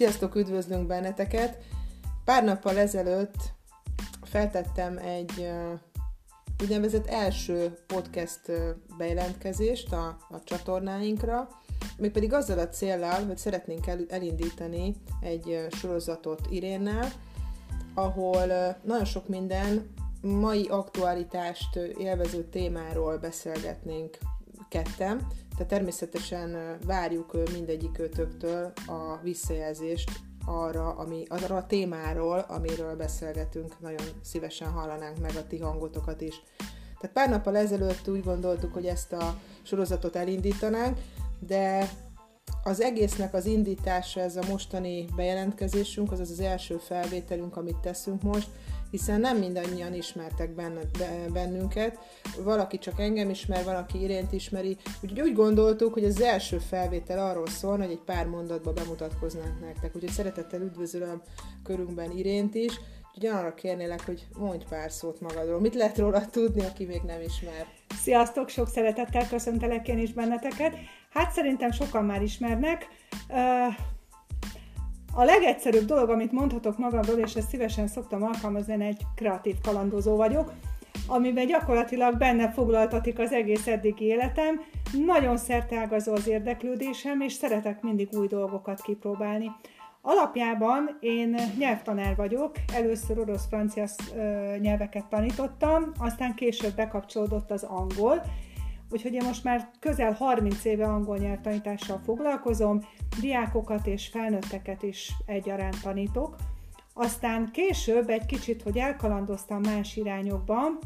Sziasztok, üdvözlünk benneteket! Pár nappal ezelőtt feltettem egy úgynevezett első podcast bejelentkezést a, a csatornáinkra, mégpedig azzal a célral, hogy szeretnénk el, elindítani egy sorozatot Irénnel, ahol nagyon sok minden mai aktualitást élvező témáról beszélgetnénk kettem, tehát természetesen várjuk mindegyik ötöktől a visszajelzést arra, ami, arra a témáról, amiről beszélgetünk, nagyon szívesen hallanánk meg a ti hangotokat is. Tehát pár nappal ezelőtt úgy gondoltuk, hogy ezt a sorozatot elindítanánk, de az egésznek az indítása, ez a mostani bejelentkezésünk, az az, első felvételünk, amit teszünk most, hiszen nem mindannyian ismertek benne, bennünket, valaki csak engem ismer, valaki irént ismeri, úgyhogy úgy gondoltuk, hogy az első felvétel arról szól, hogy egy pár mondatba bemutatkoznánk nektek, úgyhogy szeretettel üdvözlöm körünkben irént is, Úgyhogy arra kérnélek, hogy mondj pár szót magadról. Mit lehet róla tudni, aki még nem ismer? Sziasztok, sok szeretettel köszöntelek én is benneteket. Hát szerintem sokan már ismernek. A legegyszerűbb dolog, amit mondhatok magamról, és ezt szívesen szoktam alkalmazni, egy kreatív kalandozó vagyok, amiben gyakorlatilag benne foglaltatik az egész eddigi életem. Nagyon szerteágazó az érdeklődésem, és szeretek mindig új dolgokat kipróbálni. Alapjában én nyelvtanár vagyok, először orosz-francia nyelveket tanítottam, aztán később bekapcsolódott az angol, úgyhogy én most már közel 30 éve angol nyelvtanítással foglalkozom, diákokat és felnőtteket is egyaránt tanítok. Aztán később egy kicsit, hogy elkalandoztam más irányokban,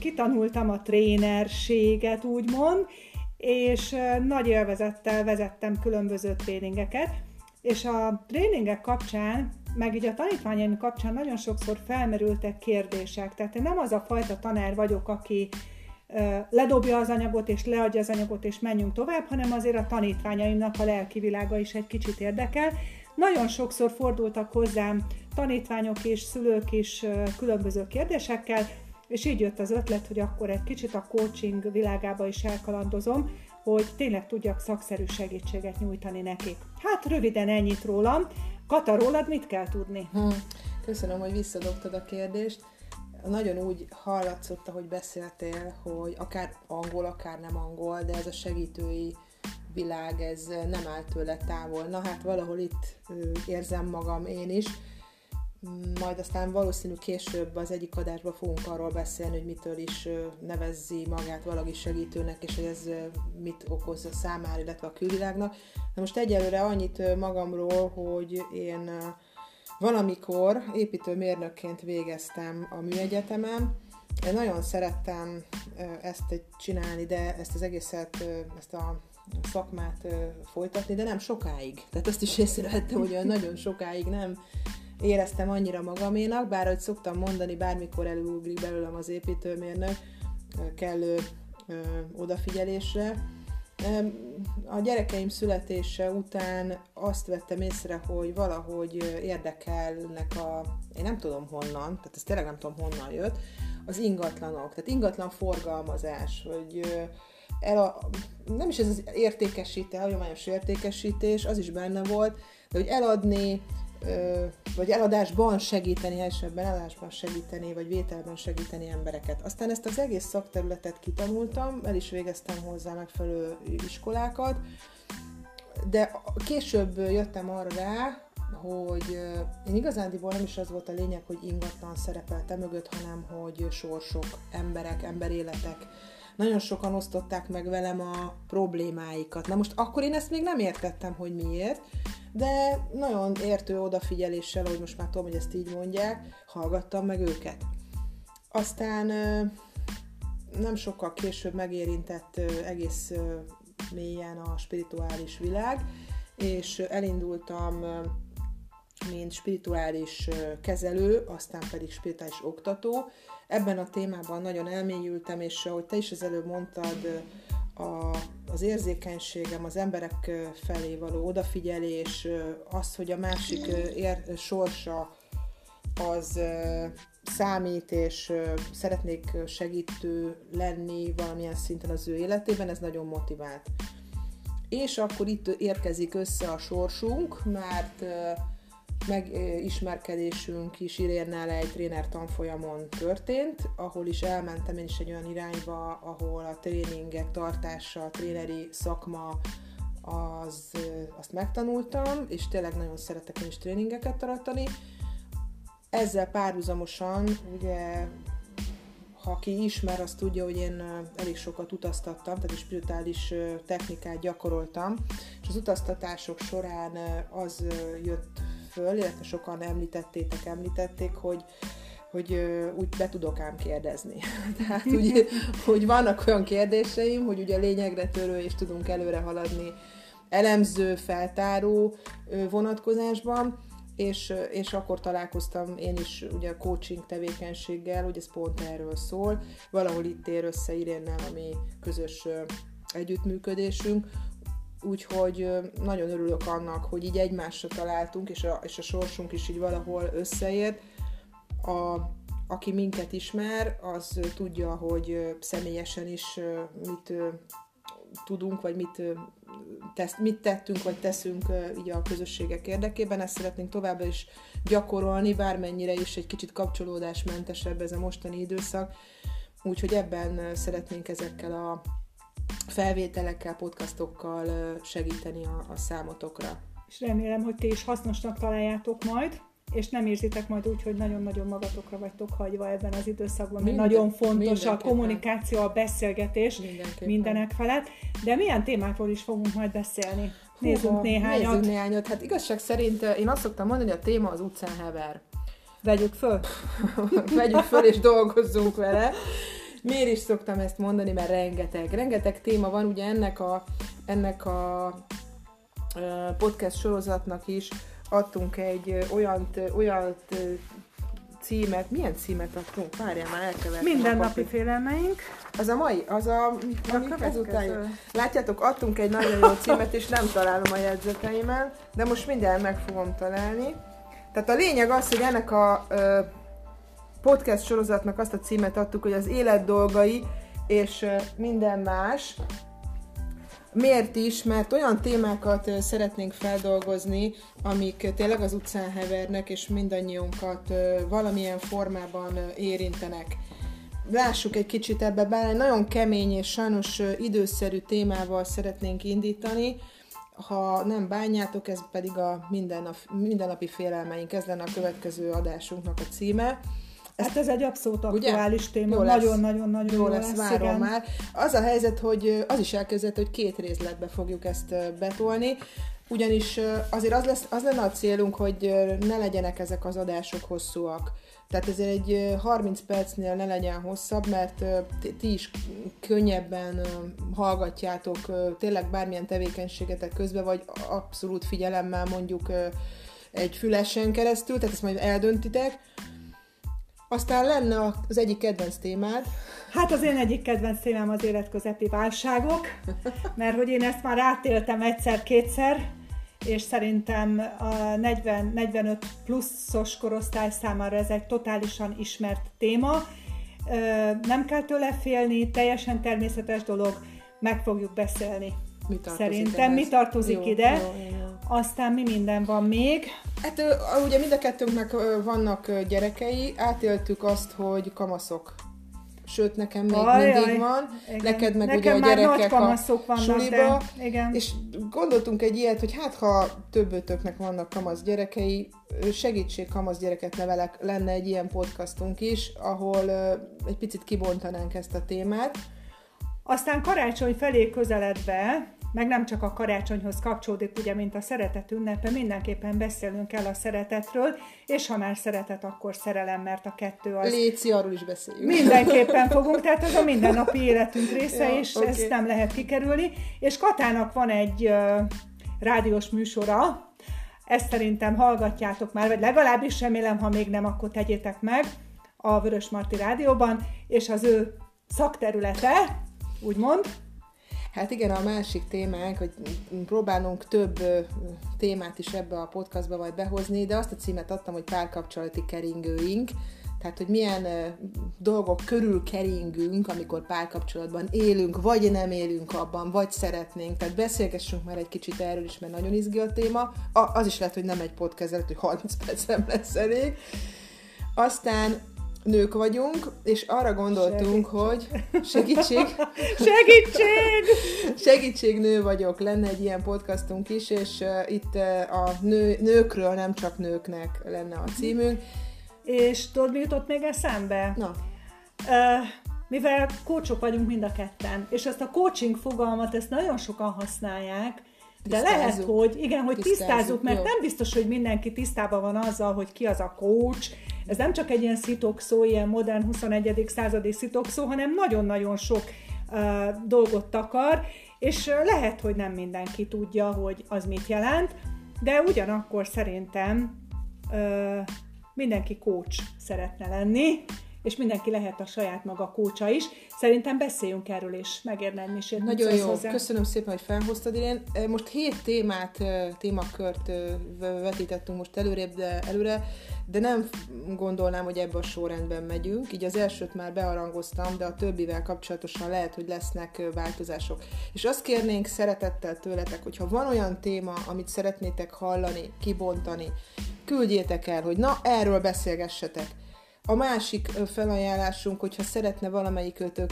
kitanultam a trénerséget, úgymond, és nagy élvezettel vezettem különböző tréningeket, és a tréningek kapcsán, meg így a tanítványaim kapcsán nagyon sokszor felmerültek kérdések. Tehát én nem az a fajta tanár vagyok, aki ledobja az anyagot, és leadja az anyagot, és menjünk tovább, hanem azért a tanítványaimnak a lelki világa is egy kicsit érdekel. Nagyon sokszor fordultak hozzám tanítványok és szülők is különböző kérdésekkel, és így jött az ötlet, hogy akkor egy kicsit a coaching világába is elkalandozom, hogy tényleg tudjak szakszerű segítséget nyújtani nekik. Hát röviden ennyit rólam. Kata, rólad mit kell tudni? Hmm. Köszönöm, hogy visszadobtad a kérdést. Nagyon úgy hallatszott, hogy beszéltél, hogy akár angol, akár nem angol, de ez a segítői világ, ez nem áll tőle távol. Na hát valahol itt érzem magam én is, majd aztán valószínű később az egyik adásban fogunk arról beszélni, hogy mitől is nevezzi magát valaki segítőnek, és hogy ez mit okoz a számára, illetve a külvilágnak. De most egyelőre annyit magamról, hogy én valamikor építőmérnökként végeztem a műegyetemen, én nagyon szerettem ezt csinálni, de ezt az egészet, ezt a szakmát folytatni, de nem sokáig. Tehát azt is észrevettem, hogy olyan nagyon sokáig nem éreztem annyira magaménak, bár ahogy szoktam mondani, bármikor előugrik belőlem az építőmérnök kellő odafigyelésre. A gyerekeim születése után azt vettem észre, hogy valahogy érdekelnek a, én nem tudom honnan, tehát ez tényleg nem tudom honnan jött, az ingatlanok, tehát ingatlan forgalmazás, hogy el a, nem is ez az értékesítés, hagyományos értékesítés, az is benne volt, de hogy eladni, vagy eladásban segíteni, elsőbben eladásban segíteni, vagy vételben segíteni embereket. Aztán ezt az egész szakterületet kitanultam, el is végeztem hozzá megfelelő iskolákat, de később jöttem arra rá, hogy én igazándiból nem is az volt a lényeg, hogy ingatlan szerepelte mögött, hanem hogy sorsok, emberek, emberéletek, nagyon sokan osztották meg velem a problémáikat. Na most akkor én ezt még nem értettem, hogy miért, de nagyon értő odafigyeléssel, hogy most már tudom, hogy ezt így mondják, hallgattam meg őket. Aztán nem sokkal később megérintett egész mélyen a spirituális világ, és elindultam mint spirituális kezelő, aztán pedig spirituális oktató. Ebben a témában nagyon elmélyültem, és ahogy te is az előbb mondtad, a, az érzékenységem, az emberek felé való odafigyelés, az, hogy a másik ér, sorsa az számít, és szeretnék segítő lenni valamilyen szinten az ő életében, ez nagyon motivált. és akkor itt érkezik össze a sorsunk, mert megismerkedésünk is Irénnel egy tréner tanfolyamon történt, ahol is elmentem én is egy olyan irányba, ahol a tréningek tartása, a tréneri szakma, az, azt megtanultam, és tényleg nagyon szeretek én is tréningeket tartani. Ezzel párhuzamosan, ugye, ha aki ismer, az tudja, hogy én elég sokat utaztattam, tehát spirituális technikát gyakoroltam, és az utaztatások során az jött föl, illetve sokan említettétek, említették, hogy hogy úgy be tudok ám kérdezni. Tehát úgy, hogy vannak olyan kérdéseim, hogy ugye lényegre törő és tudunk előre haladni elemző, feltáró vonatkozásban, és, és akkor találkoztam én is ugye a coaching tevékenységgel, hogy ez pont erről szól. Valahol itt ér össze Irénnel a mi közös együttműködésünk, úgyhogy nagyon örülök annak, hogy így egymásra találtunk, és a, és a sorsunk is így valahol összeért. A, aki minket ismer, az tudja, hogy személyesen is mit tudunk, vagy mit, tesz, mit tettünk, vagy teszünk így a közösségek érdekében. Ezt szeretnénk továbbra is gyakorolni, bármennyire is egy kicsit kapcsolódásmentesebb ez a mostani időszak. Úgyhogy ebben szeretnénk ezekkel a felvételekkel, podcastokkal segíteni a, a számotokra. És remélem, hogy ti is hasznosnak találjátok majd és nem érzitek majd úgy, hogy nagyon-nagyon magatokra vagytok hagyva ebben az időszakban, mert nagyon fontos a kommunikáció, a beszélgetés mindenek felett. De milyen témákról is fogunk majd beszélni? Hú, nézzünk néhányat. Nézzünk néhányat. Hát igazság szerint én azt szoktam mondani, hogy a téma az utcán hever. Vegyük föl. Vegyük föl és dolgozzunk vele. Miért is szoktam ezt mondani, mert rengeteg, rengeteg téma van, ugye ennek a, ennek a podcast sorozatnak is adtunk egy olyan, olyan címet, milyen címet adtunk? Várjál már, elkevertem. Mindennapi félelmeink. Az a mai, az a, a ezután Látjátok, adtunk egy nagyon jó címet, és nem találom a jegyzeteimen, de most mindjárt meg fogom találni. Tehát a lényeg az, hogy ennek a ö, podcast sorozatnak azt a címet adtuk, hogy az élet dolgai és minden más, Miért is? Mert olyan témákat szeretnénk feldolgozni, amik tényleg az utcán hevernek, és mindannyiunkat valamilyen formában érintenek. Lássuk egy kicsit ebbe bele, nagyon kemény és sajnos időszerű témával szeretnénk indítani, ha nem bánjátok, ez pedig a mindennap, mindennapi félelmeink, ez lenne a következő adásunknak a címe. Hát ez egy abszolút aktuális Ugye? téma, nagyon-nagyon-nagyon jó, jó lesz, lesz várom igen. már. Az a helyzet, hogy az is elkezdett, hogy két részletbe fogjuk ezt betolni, ugyanis azért az, lesz, az lenne a célunk, hogy ne legyenek ezek az adások hosszúak. Tehát ezért egy 30 percnél ne legyen hosszabb, mert ti is könnyebben hallgatjátok tényleg bármilyen tevékenységetek közben, vagy abszolút figyelemmel mondjuk egy fülesen keresztül, tehát ezt majd eldöntitek aztán lenne az egyik kedvenc témád. Hát az én egyik kedvenc témám az életközepi válságok, mert hogy én ezt már átéltem egyszer-kétszer, és szerintem a 40, 45 pluszos korosztály számára ez egy totálisan ismert téma. Nem kell tőle félni, teljesen természetes dolog, meg fogjuk beszélni. Mi Szerintem ehhez? mi tartozik jó, ide, jó, jó. Aztán mi minden van még. Hát ugye mind a kettőnknek vannak gyerekei, átéltük azt, hogy kamaszok sőt nekem még Ajaj, mindig van, igen. neked meg nekem ugye a gyerekek a suliba, de, igen. és gondoltunk egy ilyet, hogy hát ha többötöknek vannak kamasz gyerekei, segítség kamasz gyereket nevelek, lenne egy ilyen podcastunk is, ahol egy picit kibontanánk ezt a témát, aztán karácsony felé közeledve, meg nem csak a karácsonyhoz kapcsolódik, ugye, mint a szeretet ünnepe, mindenképpen beszélnünk kell a szeretetről, és ha már szeretet, akkor szerelem, mert a kettő az... Léci, arról is beszéljünk. Mindenképpen fogunk, tehát ez a mindennapi életünk része, ja, és okay. ezt nem lehet kikerülni. És Katának van egy uh, rádiós műsora, ezt szerintem hallgatjátok már, vagy legalábbis remélem, ha még nem, akkor tegyétek meg a Vörös Marti Rádióban, és az ő szakterülete, úgymond. Hát igen, a másik témánk, hogy próbálunk több témát is ebbe a podcastba vagy behozni, de azt a címet adtam, hogy párkapcsolati keringőink, tehát hogy milyen dolgok körül keringünk, amikor párkapcsolatban élünk, vagy nem élünk abban, vagy szeretnénk. Tehát beszélgessünk már egy kicsit erről is, mert nagyon izgi a téma. A, az is lehet, hogy nem egy podcast, lehet, hogy 30 percem lesz elég. Aztán nők vagyunk, és arra gondoltunk, segítség. hogy segítség. segítség! segítség nő vagyok, lenne egy ilyen podcastunk is, és uh, itt uh, a nő, nőkről, nem csak nőknek lenne a címünk. És tudod, mi jutott még eszembe? Na. Uh, mivel kócsok vagyunk mind a ketten, és ezt a coaching fogalmat, ezt nagyon sokan használják, de tisztázzuk. lehet, hogy igen, hogy tisztázzuk, tisztázzuk mert jó. nem biztos, hogy mindenki tisztában van azzal, hogy ki az a coach. Ez nem csak egy ilyen szitokszó, ilyen modern 21. századi szitokszó, hanem nagyon-nagyon sok uh, dolgot takar, és lehet, hogy nem mindenki tudja, hogy az mit jelent, de ugyanakkor szerintem uh, mindenki coach szeretne lenni, és mindenki lehet a saját maga kócsa is. Szerintem beszéljünk erről, és megérne egy misét. Nagyon jó, hozzá. köszönöm szépen, hogy felhoztad, Irén. Most hét témát, témakört vetítettünk most előrébb, de előre, de nem gondolnám, hogy ebben a sorrendben megyünk. Így az elsőt már bearangoztam, de a többivel kapcsolatosan lehet, hogy lesznek változások. És azt kérnénk szeretettel tőletek, hogyha van olyan téma, amit szeretnétek hallani, kibontani, küldjétek el, hogy na, erről beszélgessetek a másik felajánlásunk, hogyha szeretne valamelyikőtök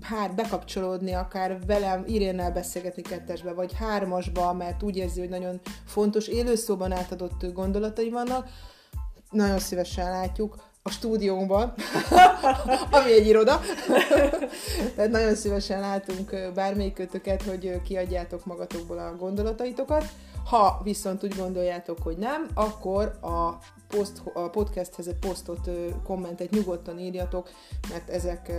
hát bekapcsolódni, akár velem, Irénnel beszélgetni kettesbe, vagy hármasba, mert úgy érzi, hogy nagyon fontos élőszóban átadott gondolatai vannak, nagyon szívesen látjuk a stúdiónkban, ami egy iroda. Tehát nagyon szívesen látunk bármelyikőtöket, hogy kiadjátok magatokból a gondolataitokat. Ha viszont úgy gondoljátok, hogy nem, akkor a, post, a podcasthez egy posztot, kommentet nyugodtan írjatok, mert ezek,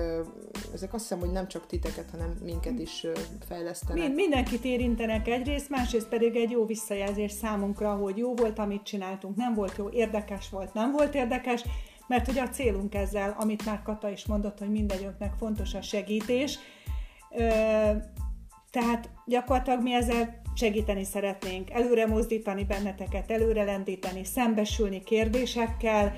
ezek azt hiszem, hogy nem csak titeket, hanem minket is fejlesztenek. Mind, mindenkit érintenek egyrészt, másrészt pedig egy jó visszajelzés számunkra, hogy jó volt, amit csináltunk, nem volt jó, érdekes volt, nem volt érdekes, mert ugye a célunk ezzel, amit már Kata is mondott, hogy mindegyünknek fontos a segítés, tehát gyakorlatilag mi ezzel segíteni szeretnénk, előre mozdítani benneteket, előre lendíteni, szembesülni kérdésekkel,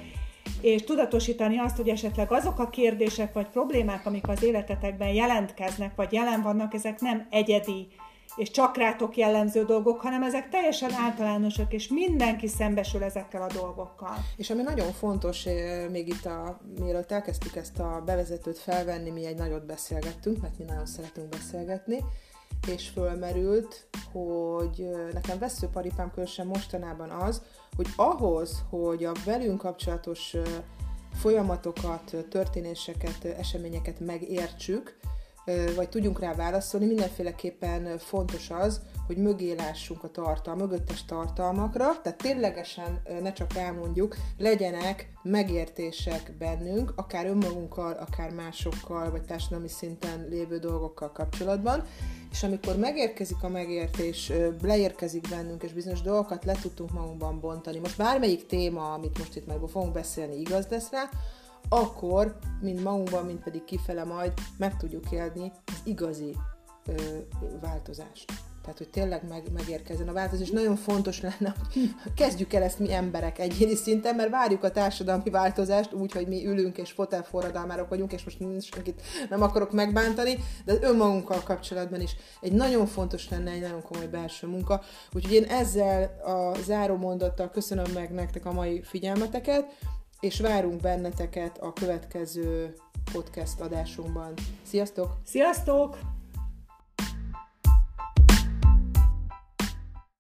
és tudatosítani azt, hogy esetleg azok a kérdések vagy problémák, amik az életetekben jelentkeznek, vagy jelen vannak, ezek nem egyedi és csak rátok jellemző dolgok, hanem ezek teljesen általánosak, és mindenki szembesül ezekkel a dolgokkal. És ami nagyon fontos, eh, még itt, a, mielőtt elkezdtük ezt a bevezetőt felvenni, mi egy nagyot beszélgettünk, mert mi nagyon szeretünk beszélgetni, és fölmerült, hogy nekem veszőparipám különösen mostanában az, hogy ahhoz, hogy a velünk kapcsolatos folyamatokat, történéseket, eseményeket megértsük, vagy tudjunk rá válaszolni, mindenféleképpen fontos az, hogy mögé lássunk a tartalm, mögöttes tartalmakra, tehát ténylegesen ne csak elmondjuk, legyenek megértések bennünk, akár önmagunkkal, akár másokkal, vagy társadalmi szinten lévő dolgokkal kapcsolatban, és amikor megérkezik a megértés, leérkezik bennünk, és bizonyos dolgokat le tudtunk magunkban bontani, most bármelyik téma, amit most itt meg fogunk beszélni, igaz lesz rá, akkor, mind magunkban, mind pedig kifele majd meg tudjuk élni az igazi ö, változást. Tehát, hogy tényleg meg, megérkezzen a változás, és nagyon fontos lenne, kezdjük el ezt mi emberek egyéni szinten, mert várjuk a társadalmi változást úgy, hogy mi ülünk és fotelforradalmárok vagyunk, és most senkit nem akarok megbántani, de önmagunkkal kapcsolatban is egy nagyon fontos lenne egy nagyon komoly belső munka. Úgyhogy én ezzel a záró mondattal köszönöm meg nektek a mai figyelmeteket, és várunk benneteket a következő podcast adásunkban. Sziasztok! Sziasztok!